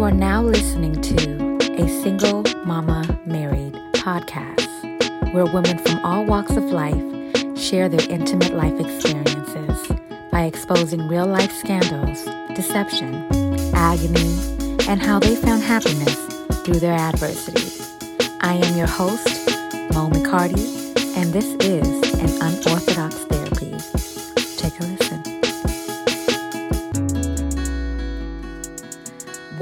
You are now listening to a Single Mama Married podcast where women from all walks of life share their intimate life experiences by exposing real life scandals, deception, agony, and how they found happiness through their adversity. I am your host, Mo McCarty, and this is an unorthodox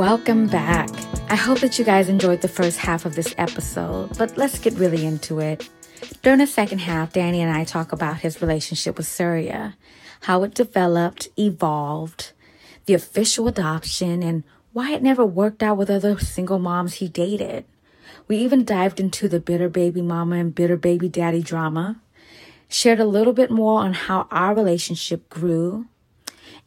Welcome back. I hope that you guys enjoyed the first half of this episode, but let's get really into it. During the second half, Danny and I talk about his relationship with Surya, how it developed, evolved, the official adoption, and why it never worked out with other single moms he dated. We even dived into the bitter baby mama and bitter baby daddy drama, shared a little bit more on how our relationship grew,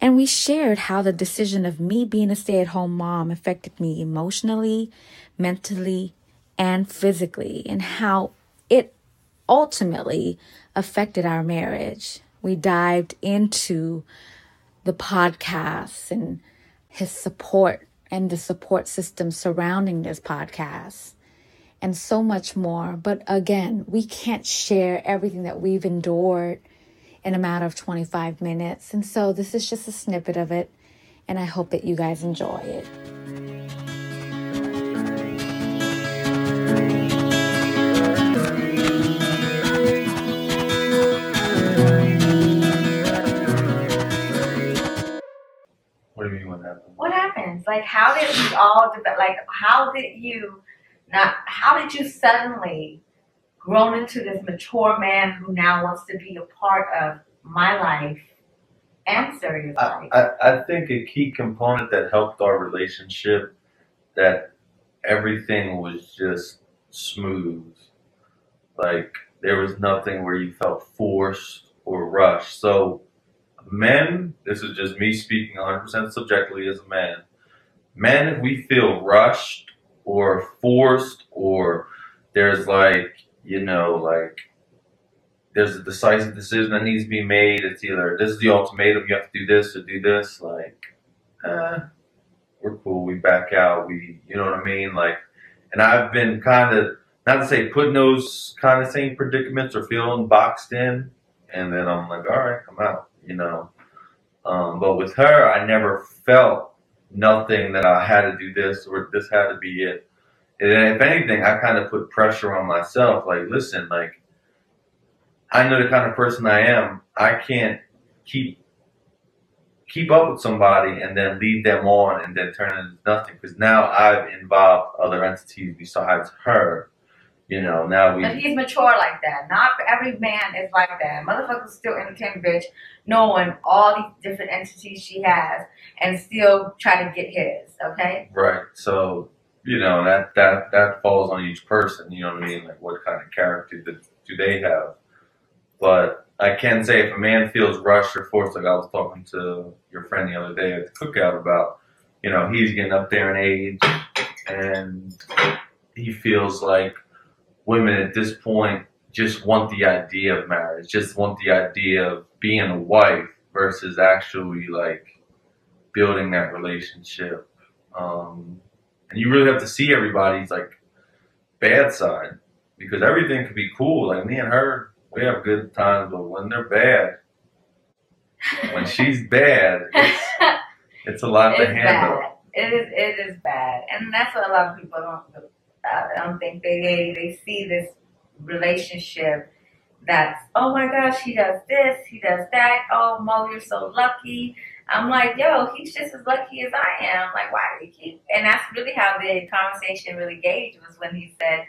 and we shared how the decision of me being a stay at home mom affected me emotionally, mentally, and physically, and how it ultimately affected our marriage. We dived into the podcast and his support and the support system surrounding this podcast and so much more. But again, we can't share everything that we've endured in a matter of 25 minutes. And so this is just a snippet of it. And I hope that you guys enjoy it. What do you mean what happened? What happens? Like, how did we all develop? Like, how did you not? How did you suddenly grown into this mature man who now wants to be a part of my life and I, life? I, I think a key component that helped our relationship that everything was just smooth. Like there was nothing where you felt forced or rushed. So men, this is just me speaking 100% subjectively as a man. Men, if we feel rushed or forced or there's like, you know, like there's a decisive decision that needs to be made. It's either this is the ultimatum, you have to do this or do this. Like, eh, we're cool. We back out. We, you know what I mean? Like, and I've been kind of not to say putting those kind of same predicaments or feeling boxed in, and then I'm like, all right, I'm out. You know. Um, but with her, I never felt nothing that I had to do this or this had to be it. And if anything, I kind of put pressure on myself. Like, listen, like I know the kind of person I am. I can't keep keep up with somebody and then lead them on and then turn into nothing because now I've involved other entities besides her. You know, now we But he's mature like that. Not every man is like that. Motherfuckers still entertain bitch, knowing all these different entities she has, and still try to get his. Okay. right. So you know that that that falls on each person. You know what I mean? Like what kind of character do, do they have? But I can say if a man feels rushed or forced, like I was talking to your friend the other day at the cookout about, you know, he's getting up there in age and he feels like women at this point just want the idea of marriage, just want the idea of being a wife versus actually like building that relationship. Um, and you really have to see everybody's like bad side because everything could be cool. Like me and her, we have good times, but when they're bad, when she's bad, it's, it's a lot to it's handle. bad. It is. It is bad, and that's what a lot of people don't. I don't think they, they see this relationship. That's oh my gosh, he does this, he does that. Oh Mo, you're so lucky. I'm like, yo, he's just as lucky as I am. Like, why do you keep? And that's really how the conversation really gauged was when he said,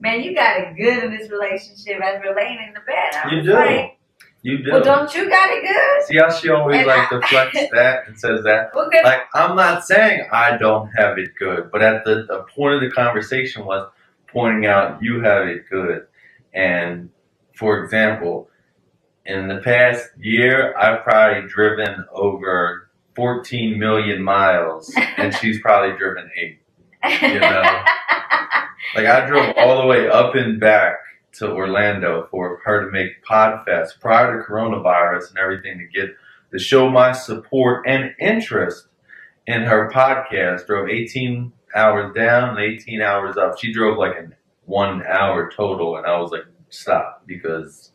"Man, you got it good in this relationship as we're laying in the bed." I You do. Like, You do. well, don't you got it good? See how she always And like I- deflects that and says that. Well, Like I'm not saying I don't have it good, but at the, the point of the conversation was pointing out you have it good. And for example, in the past year, I've probably driven over 14 million miles, and she's probably driven eight. You know, like I drove all the way up and back to Orlando for her to make Podfest prior to coronavirus and everything to get to show my support and interest in her podcast drove 18 hours down and 18 hours up. She drove like an one hour total, and I was like, stop because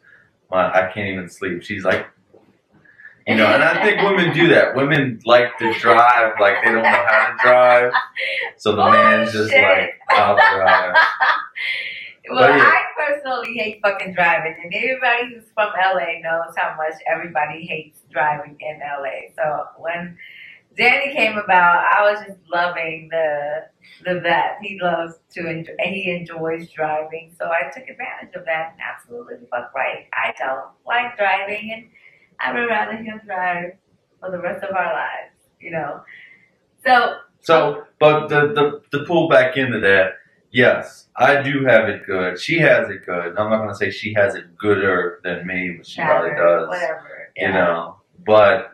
my I can't even sleep. She's like, you know, and I think women do that. Women like to drive like they don't know how to drive, so the man's just like, I'll drive. Well, yeah. I personally hate fucking driving, and everybody who's from LA knows how much everybody hates driving in LA. So when Danny came about, I was just loving the the that he loves to enjoy, and he enjoys driving. So I took advantage of that. Absolutely, fuck right. I don't like driving, and I would rather him drive for the rest of our lives. You know. So So, but the, the to pull back into that, yes, I do have it good. She has it good. I'm not gonna say she has it gooder than me, but she probably does. whatever. You yeah. know, but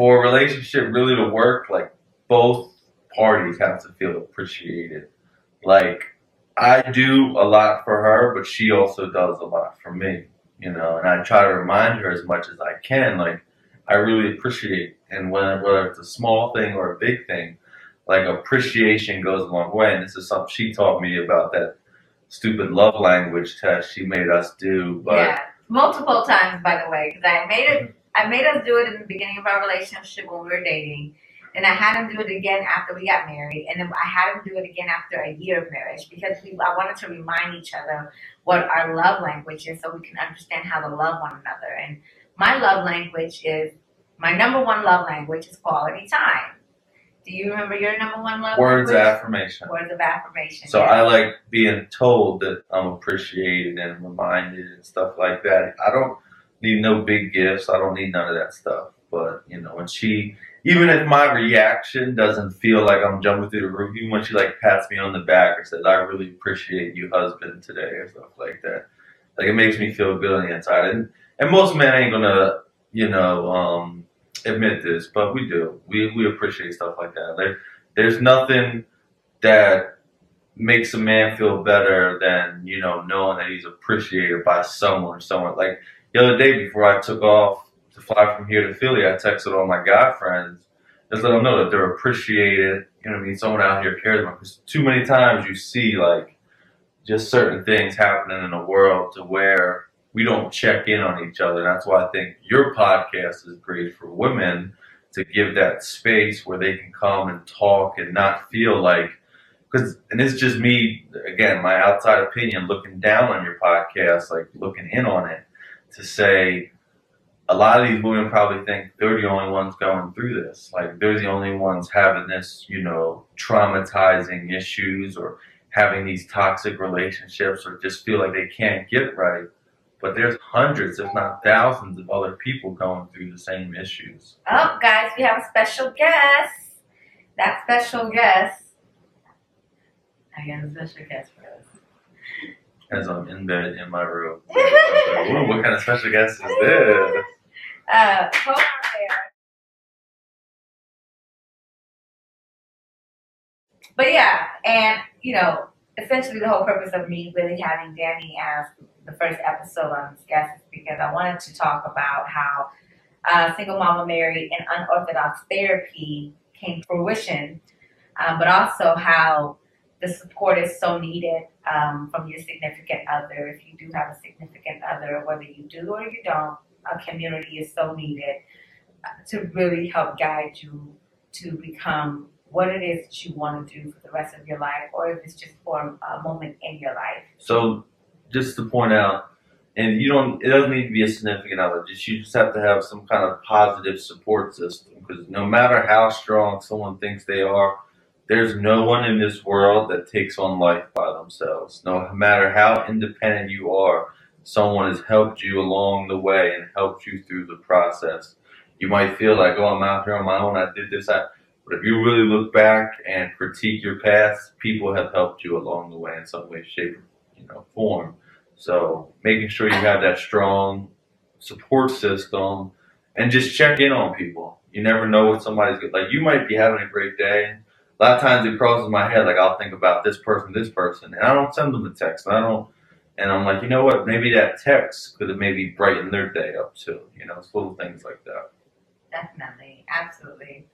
for a relationship really to work, like both parties have to feel appreciated. Like I do a lot for her, but she also does a lot for me. You know, and I try to remind her as much as I can. Like I really appreciate, and when, whether it's a small thing or a big thing, like appreciation goes a long way. And this is something she taught me about that stupid love language test she made us do. But yeah, multiple times, by the way, because I made it. I made us do it in the beginning of our relationship when we were dating, and I had him do it again after we got married, and then I had him do it again after a year of marriage because we, I wanted to remind each other what our love language is, so we can understand how to love one another. And my love language is my number one love language is quality time. Do you remember your number one love words of language? affirmation. Words of affirmation. So yes. I like being told that I'm appreciated and reminded and stuff like that. I don't need no big gifts. I don't need none of that stuff. But you know, when she, even if my reaction doesn't feel like I'm jumping through the roof, even when she like pats me on the back or says, "I really appreciate you, husband, today," or stuff like that, like it makes me feel good on the inside. And and most men ain't gonna, you know, um, admit this, but we do. We we appreciate stuff like that. There, there's nothing that makes a man feel better than you know knowing that he's appreciated by someone. Someone like the other day before I took off to fly from here to Philly, I texted all my guy friends just let them know that they're appreciated. You know what I mean? Someone out here cares about. Because too many times you see like just certain things happening in the world to where we don't check in on each other. That's why I think your podcast is great for women to give that space where they can come and talk and not feel like because and it's just me again my outside opinion looking down on your podcast like looking in on it to say a lot of these women probably think they're the only ones going through this like they're the only ones having this you know traumatizing issues or having these toxic relationships or just feel like they can't get right but there's hundreds if not thousands of other people going through the same issues Oh, guys, we have a special guest. That special guest. I got a special guest for us. As i'm in bed in my room Ooh, what kind of special guest is this Uh, hold on there. But yeah, and you know, essentially the whole purpose of me really having Danny as the first episode on this guest is because I wanted to talk about how uh, single mama married and unorthodox therapy came to fruition, um, but also how the support is so needed um, from your significant other. If you do have a significant other, whether you do or you don't, a community is so needed uh, to really help guide you to become what it is that you want to do for the rest of your life, or if it's just for a moment in your life. So, just to point out, and you don't, it doesn't need to be a significant other. Just you just have to have some kind of positive support system because no matter how strong someone thinks they are, there's no one in this world that takes on life by themselves. No matter how independent you are, someone has helped you along the way and helped you through the process. You might feel like, oh, I'm out here on my own. I did this. I, but if you really look back and critique your past, people have helped you along the way in some way, shape, you know, form. So making sure you have that strong support system and just check in on people. You never know what somebody's good. Like you might be having a great day. A lot of times it crosses my head, like I'll think about this person, this person, and I don't send them a text. And I don't, and I'm like, you know what? Maybe that text could have maybe brightened their day up too. You know, it's little things like that. Definitely, absolutely.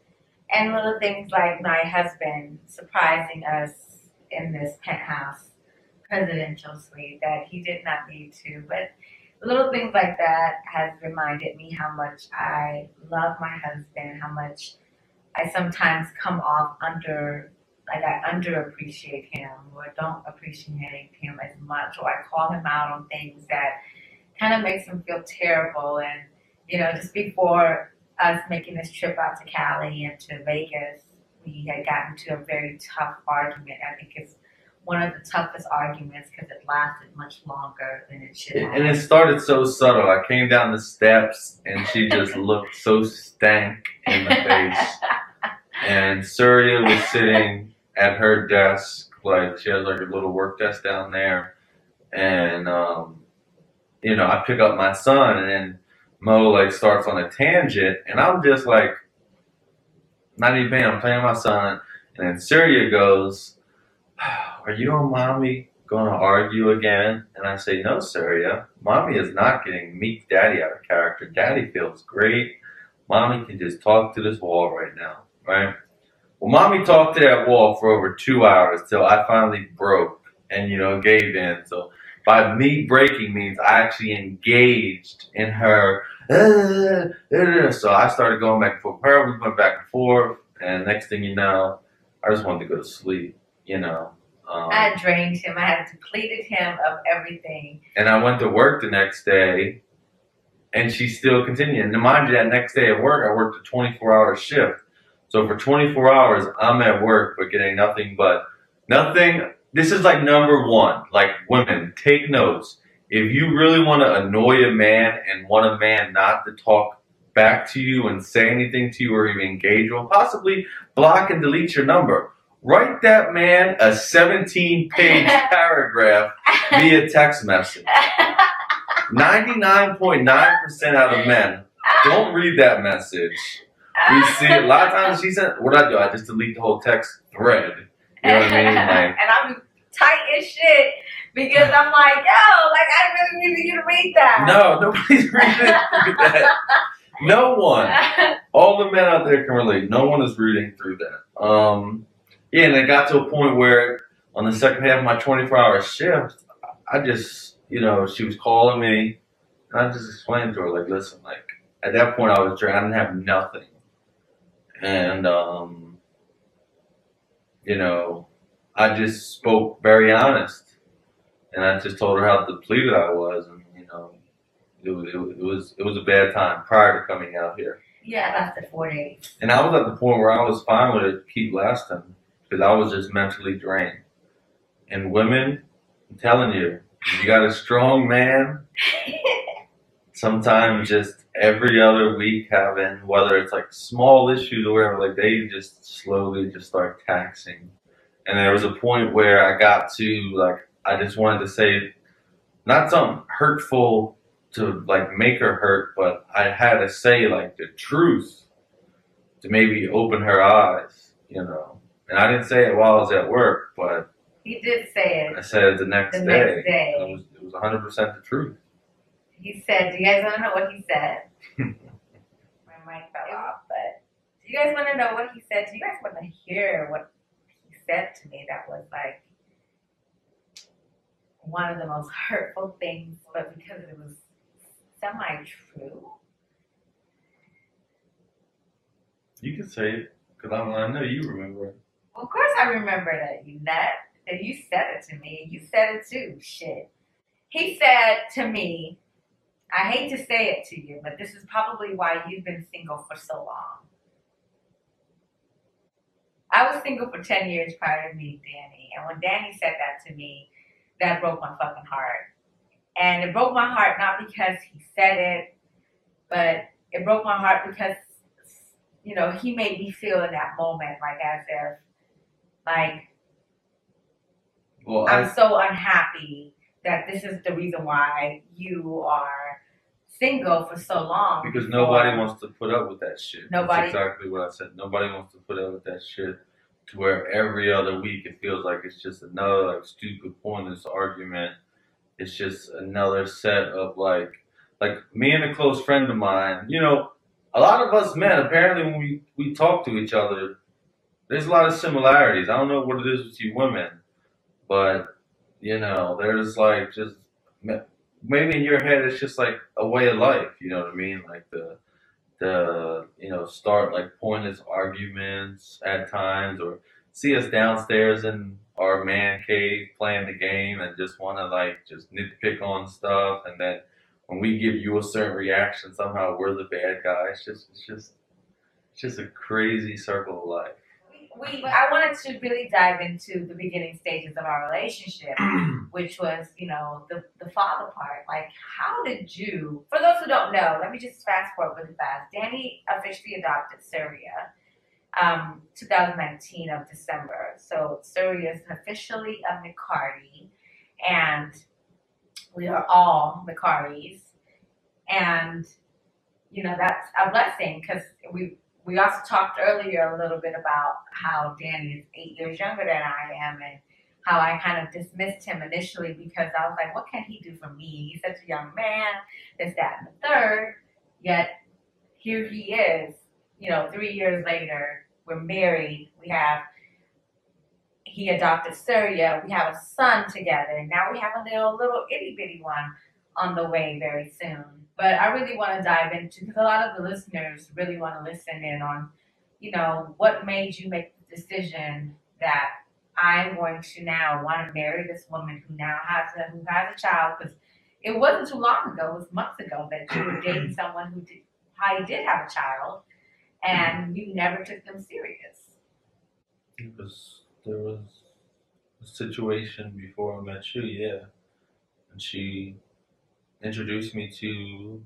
And little things like my husband surprising us in this penthouse presidential suite that he did not need to. But little things like that has reminded me how much I love my husband, how much I sometimes come off under like I underappreciate him or don't appreciate him as much or I call him out on things that kind of makes him feel terrible and you know just before us making this trip out to Cali and to Vegas we had gotten to a very tough argument I think it's one of the toughest arguments because it lasted much longer than it should have. And it started so subtle. I came down the steps and she just looked so stank in the face. And Surya was sitting at her desk, like she has like a little work desk down there. And um, you know, I pick up my son and then Mo like starts on a tangent and I'm just like not even paying, I'm playing my son. And then Surya goes, are you and mommy going to argue again? And I say, no, Surya. Mommy is not getting meek daddy out of character. Daddy feels great. Mommy can just talk to this wall right now, right? Well, mommy talked to that wall for over two hours till I finally broke and, you know, gave in. So by me breaking means I actually engaged in her. Uh, so I started going back and forth. Her, we went back and forth, and next thing you know, I just wanted to go to sleep. You know, um, I drained him. I had depleted him of everything. And I went to work the next day, and she still continued. And mind you, that next day at work, I worked a 24 hour shift. So for 24 hours, I'm at work, but getting nothing but nothing. This is like number one. Like women, take notes. If you really want to annoy a man and want a man not to talk back to you and say anything to you or even engage, or possibly block and delete your number Write that man a 17 page paragraph via text message. 99.9% out of men don't read that message. We see a lot of times she said, What I do? I just delete the whole text thread. You know what I mean? Like, and I'm tight as shit because I'm like, yo, like I really need you to read that. No, nobody's reading that. No one. All the men out there can relate. No one is reading through that. Um, yeah, and it got to a point where on the second half of my 24 hour shift, I just, you know, she was calling me, and I just explained to her, like, listen, like, at that point I was I didn't have nothing. And, um, you know, I just spoke very honest. And I just told her how depleted I was. And, you know, it, it, it was it was a bad time prior to coming out here. Yeah, lasted four days. And I was at the point where I was fine with it keep lasting because I was just mentally drained. And women, I'm telling you, you got a strong man. sometimes just every other week having whether it's like small issues or whatever, like they just slowly just start taxing. And there was a point where I got to like I just wanted to say not something hurtful to like make her hurt, but I had to say like the truth to maybe open her eyes, you know. And I didn't say it while I was at work, but he did say it. I said it the next the day. Next day. It was it was 100 percent the truth. He said, "Do you guys want to know what he said?" My mic fell off, but do you guys want to know what he said? Do you guys want to hear what he said to me? That was like one of the most hurtful things, but because it was semi-true. You can say it because I, I know you remember it. Well, of course I remember that, you nut. And you said it to me. You said it too. Shit. He said to me, I hate to say it to you, but this is probably why you've been single for so long. I was single for 10 years prior to meeting Danny. And when Danny said that to me, that broke my fucking heart. And it broke my heart not because he said it, but it broke my heart because you know, he made me feel in that moment like as if, like, well, I'm I, so unhappy that this is the reason why you are single for so long. Because nobody wants to put up with that shit. Nobody. That's exactly what I said. Nobody wants to put up with that shit to where every other week it feels like it's just another like stupid pointless argument. It's just another set of like, like me and a close friend of mine, you know, a lot of us men, apparently, when we, we talk to each other, there's a lot of similarities. I don't know what it is with you women, but, you know, there's like just, maybe in your head, it's just like a way of life, you know what I mean? Like the, the, you know, start like pointless arguments at times or see us downstairs in our man cave playing the game and just want to like just nitpick on stuff and then when we give you a certain reaction, somehow we're the bad guy. It's just, it's just, it's just a crazy circle of life. We, I wanted to really dive into the beginning stages of our relationship, which was, you know, the, the father part. Like, how did you, for those who don't know, let me just fast forward really fast. Danny officially adopted Surya um, 2019 of December. So Surya is officially a McCarty, and we are all Makaris. And, you know, that's a blessing because we, we also talked earlier a little bit about how Danny is eight years younger than I am and how I kind of dismissed him initially because I was like, what can he do for me? He's such a young man, this, that, and the third. Yet here he is, you know, three years later, we're married, we have he adopted Surya. We have a son together. Now we have a little little itty bitty one on the way very soon. But I really want to dive into because a lot of the listeners really want to listen in on, you know, what made you make the decision that I'm going to now want to marry this woman who now has a who has a child because it wasn't too long ago, it was months ago that you were dating someone who did how did have a child and you never took them serious. It was there was a situation before I met you, yeah. And she introduced me to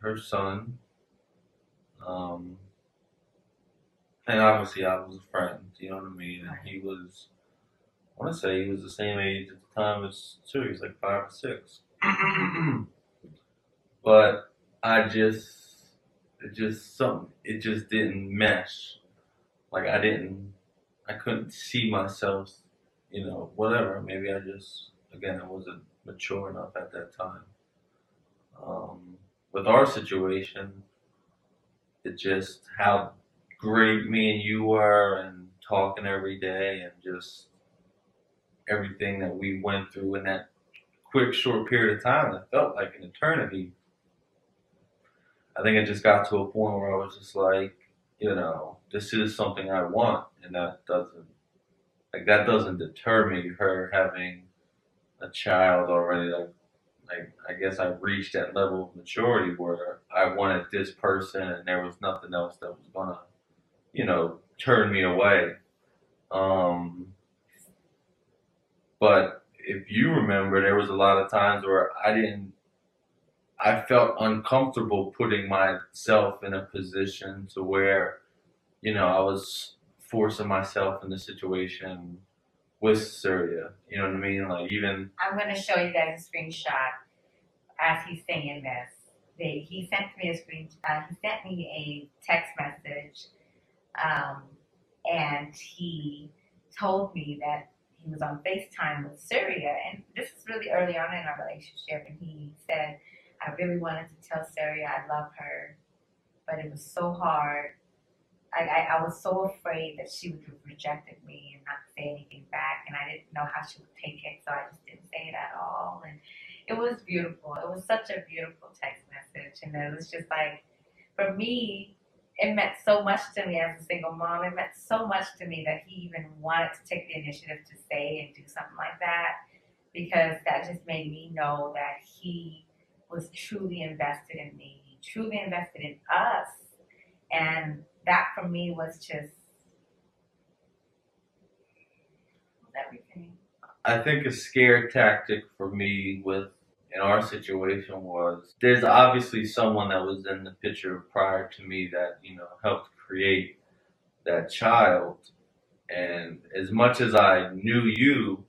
her son. Um, and obviously I was a friend, you know what I mean? And he was, I want to say he was the same age at the time as Sue, he was like five or six. but I just, it just, something, it just didn't mesh. Like I didn't I couldn't see myself, you know, whatever. Maybe I just, again, I wasn't mature enough at that time. Um, with our situation, it just how great me and you were, and talking every day, and just everything that we went through in that quick, short period of time that felt like an eternity. I think it just got to a point where I was just like, you know, this is something I want, and that doesn't like that doesn't deter me. Her having a child already, like like I guess I reached that level of maturity where I wanted this person, and there was nothing else that was gonna, you know, turn me away. Um, but if you remember, there was a lot of times where I didn't I felt uncomfortable putting myself in a position to where, you know, I was forcing myself in the situation with Surya. You know what I mean? Like even I'm gonna show you guys a screenshot as he's saying this. They, he sent me a screen. Uh, he sent me a text message, um, and he told me that he was on FaceTime with Surya, and this is really early on in our relationship, and he said I really wanted to tell Surya I love her, but it was so hard. I, I, I was so afraid that she would have rejected me and not say anything back, and I didn't know how she would take it, so I just didn't say it at all. And it was beautiful. It was such a beautiful text message, and it was just like, for me, it meant so much to me as a single mom. It meant so much to me that he even wanted to take the initiative to say and do something like that, because that just made me know that he was truly invested in me, truly invested in us. And that for me was just everything. I think a scare tactic for me with in our situation was there's obviously someone that was in the picture prior to me that, you know, helped create that child. And as much as I knew you,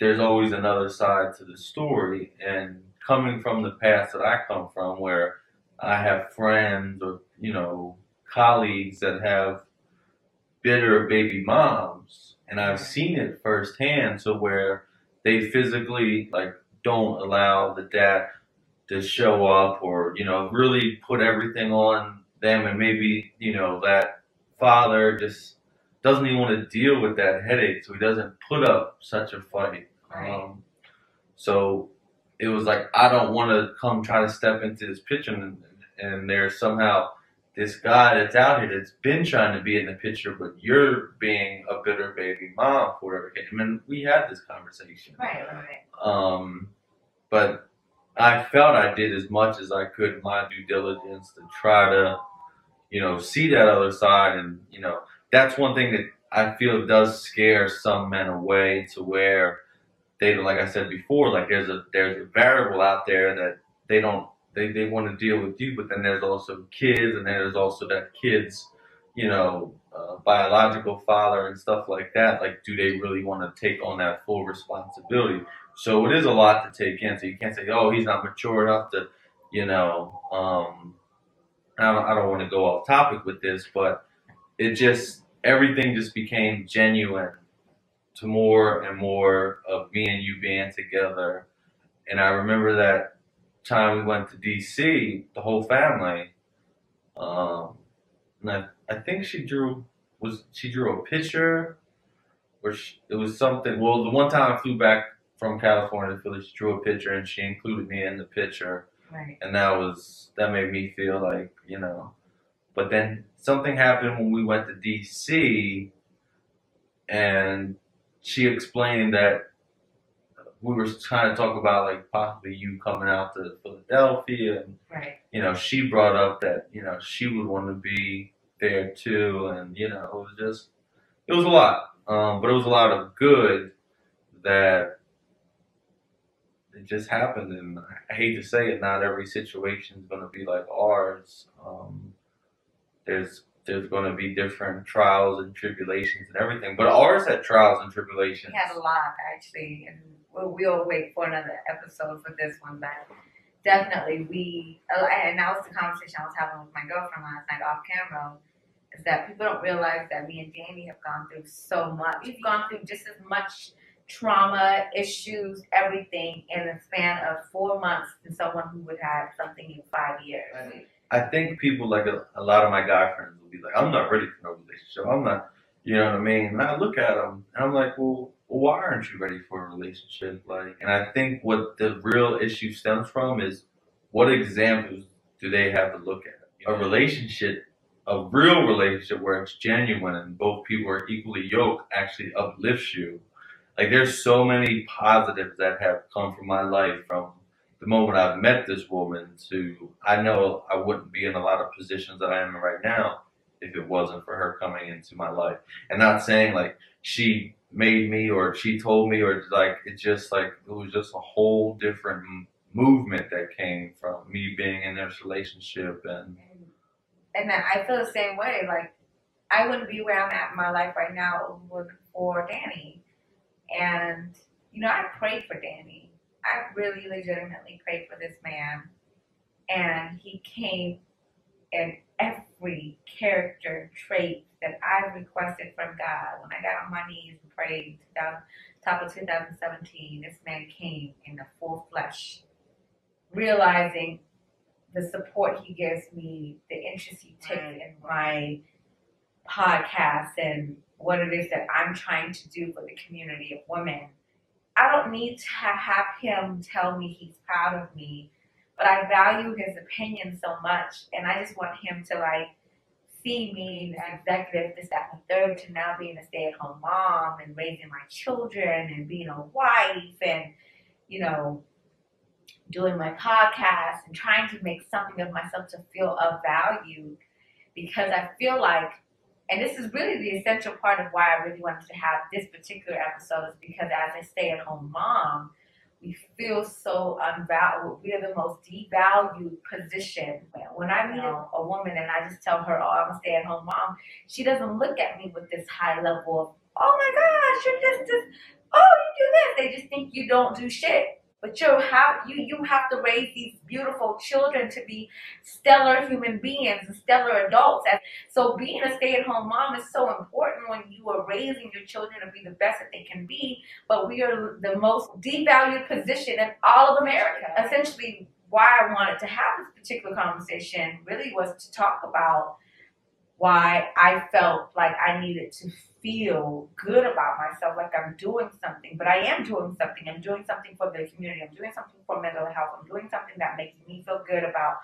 there's always another side to the story. And coming from the past that I come from, where I have friends or you know colleagues that have bitter baby moms, and I've seen it firsthand. So where they physically like don't allow the dad, to show up or you know really put everything on them and maybe you know that father just doesn't even want to deal with that headache so he doesn't put up such a fight Right. um, so it was like I don't want to come try to step into this picture and, and there's somehow this guy that's out here that's been trying to be in the picture but you're being a bitter baby mom for whatever. I mean we had this conversation Right, right. um, but I felt I did as much as I could my due diligence to try to, you know, see that other side. And, you know, that's one thing that I feel does scare some men away to where they, like I said before, like there's a, there's a variable out there that they don't, they, they want to deal with you, but then there's also kids and there's also that kids, you know, uh, biological father and stuff like that. Like, do they really want to take on that full responsibility? So it is a lot to take in. So you can't say, "Oh, he's not mature enough to," you know. Um, I don't, I don't want to go off topic with this, but it just everything just became genuine to more and more of me and you being together. And I remember that time we went to DC, the whole family. Um, and I, I think she drew was she drew a picture, or she, it was something. Well, the one time I flew back from California to Philly, she drew a picture and she included me in the picture, Right. and that was that made me feel like you know. But then something happened when we went to DC, and she explained that we were trying to talk about like possibly you coming out to Philadelphia, and Right. you know she brought up that you know she would want to be there too, and you know it was just it was a lot, um, but it was a lot of good that it just happened, and I hate to say it, not every situation is going to be like ours. Um, there's there's going to be different trials and tribulations and everything, but ours had trials and tribulations. We had a lot actually, and we'll, we'll wait for another episode for this one. But definitely, we and that was the conversation I was having with my girlfriend last night off camera. Is that people don't realize that me and Danny have gone through so much. We've gone through just as much trauma, issues, everything in the span of four months than someone who would have something in five years. I think people like a, a lot of my guy friends will be like, I'm not ready for no relationship. I'm not, you know what I mean? And I look at them and I'm like, well, why aren't you ready for a relationship? Like, and I think what the real issue stems from is what examples do they have to look at? A relationship, a real relationship where it's genuine and both people are equally yoked actually uplifts you. Like, there's so many positives that have come from my life from the moment I've met this woman to I know I wouldn't be in a lot of positions that I am in right now if it wasn't for her coming into my life. And not saying like she made me or she told me or like it just like it was just a whole different movement that came from me being in this relationship and and I feel the same way. Like I wouldn't be where I'm at in my life right now for Danny. And you know, I prayed for Danny. I really legitimately prayed for this man. And he came in every character trait that I requested from God. When I got on my knees and prayed, 2000, top of 2017, this man came in the full flesh, realizing the support he gives me, the interest he takes in my podcast and what it is that I'm trying to do for the community of women. I don't need to have him tell me he's proud of me, but I value his opinion so much, and I just want him to like see me as executive, this, that, and third, to now being a stay-at-home mom and raising my children and being a wife and you know doing my podcast and trying to make something of myself to feel of value because I feel like, and this is really the essential part of why I really wanted to have this particular episode is because as a stay at home mom, we feel so unvalued. We are the most devalued position. When I meet a, a woman and I just tell her, oh, I'm a stay at home mom, she doesn't look at me with this high level of, oh my gosh, you're just this, oh, you do this. They just think you don't do shit. But you have you you have to raise these beautiful children to be stellar human beings and stellar adults. And so being a stay-at-home mom is so important when you are raising your children to be the best that they can be. But we are the most devalued position in all of America. Essentially, why I wanted to have this particular conversation really was to talk about why I felt like I needed to feel good about myself, like I'm doing something, but I am doing something. I'm doing something for the community. I'm doing something for mental health. I'm doing something that makes me feel good about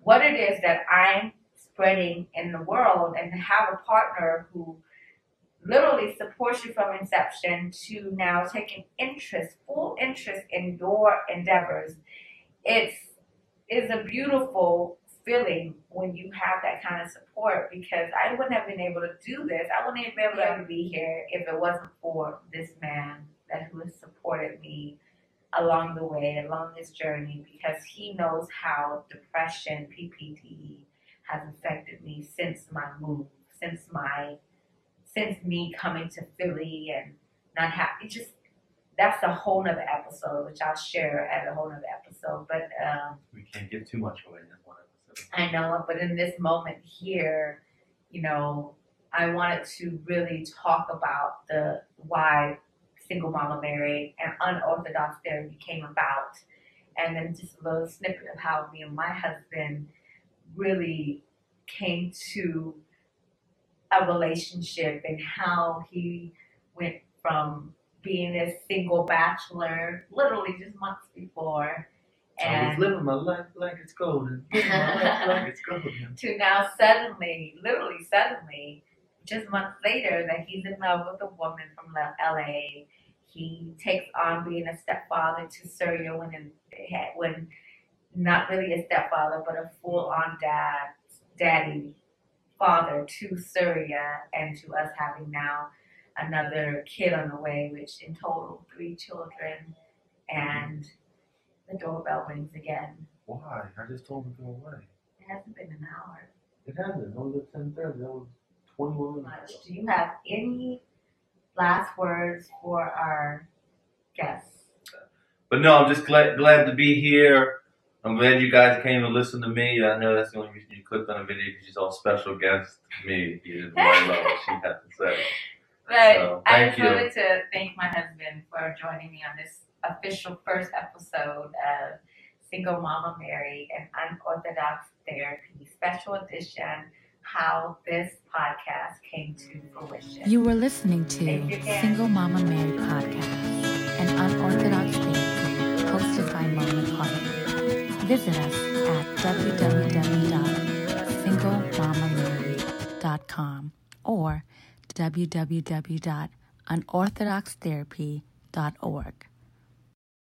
what it is that I'm spreading in the world and to have a partner who literally supports you from inception to now taking interest, full interest in your endeavors. It's is a beautiful feeling when you have that kind of support because I wouldn't have been able to do this. I wouldn't have been able to ever be here if it wasn't for this man that who has supported me along the way, along this journey, because he knows how depression, PPD, has affected me since my move, since my since me coming to Philly and not happy. Just that's a whole nother episode, which I'll share at a whole nother episode. But um, We can't give too much away in one episode. I know, but in this moment here, you know, I wanted to really talk about the why single mama married and unorthodox therapy came about, and then just a little snippet of how me and my husband really came to a relationship and how he went from being a single bachelor literally just months before I was and living my life like it's golden. Living my life like it's golden. to now suddenly, literally suddenly, just months later, that he's in love with a woman from LA. He takes on being a stepfather to Surya when in, when not really a stepfather, but a full-on dad, daddy, father to Surya, and to us having now another kid on the way, which in total three children, and the doorbell rings again. Why? I just told him to go away. It hasn't been an hour. It hasn't. It was at ten thirty. That was twenty one minutes much. ago. Do you have any last words for our guests? But no, I'm just glad glad to be here. I'm glad you guys came to listen to me. I know that's the only reason you clicked on the video because she's all special guest to me. You didn't worry know what she had to say. But So, I just you. wanted to thank my husband for joining me on this official first episode of Single Mama Married and Unorthodox Therapy Special Edition How This Podcast Came to Fruition. You were listening to Thank you, Ken. Single Mama Mary Podcast, an unorthodox therapy hosted by Mona Hart. Visit us at www.singlemamamary.com or www.unorthodoxtherapy.org.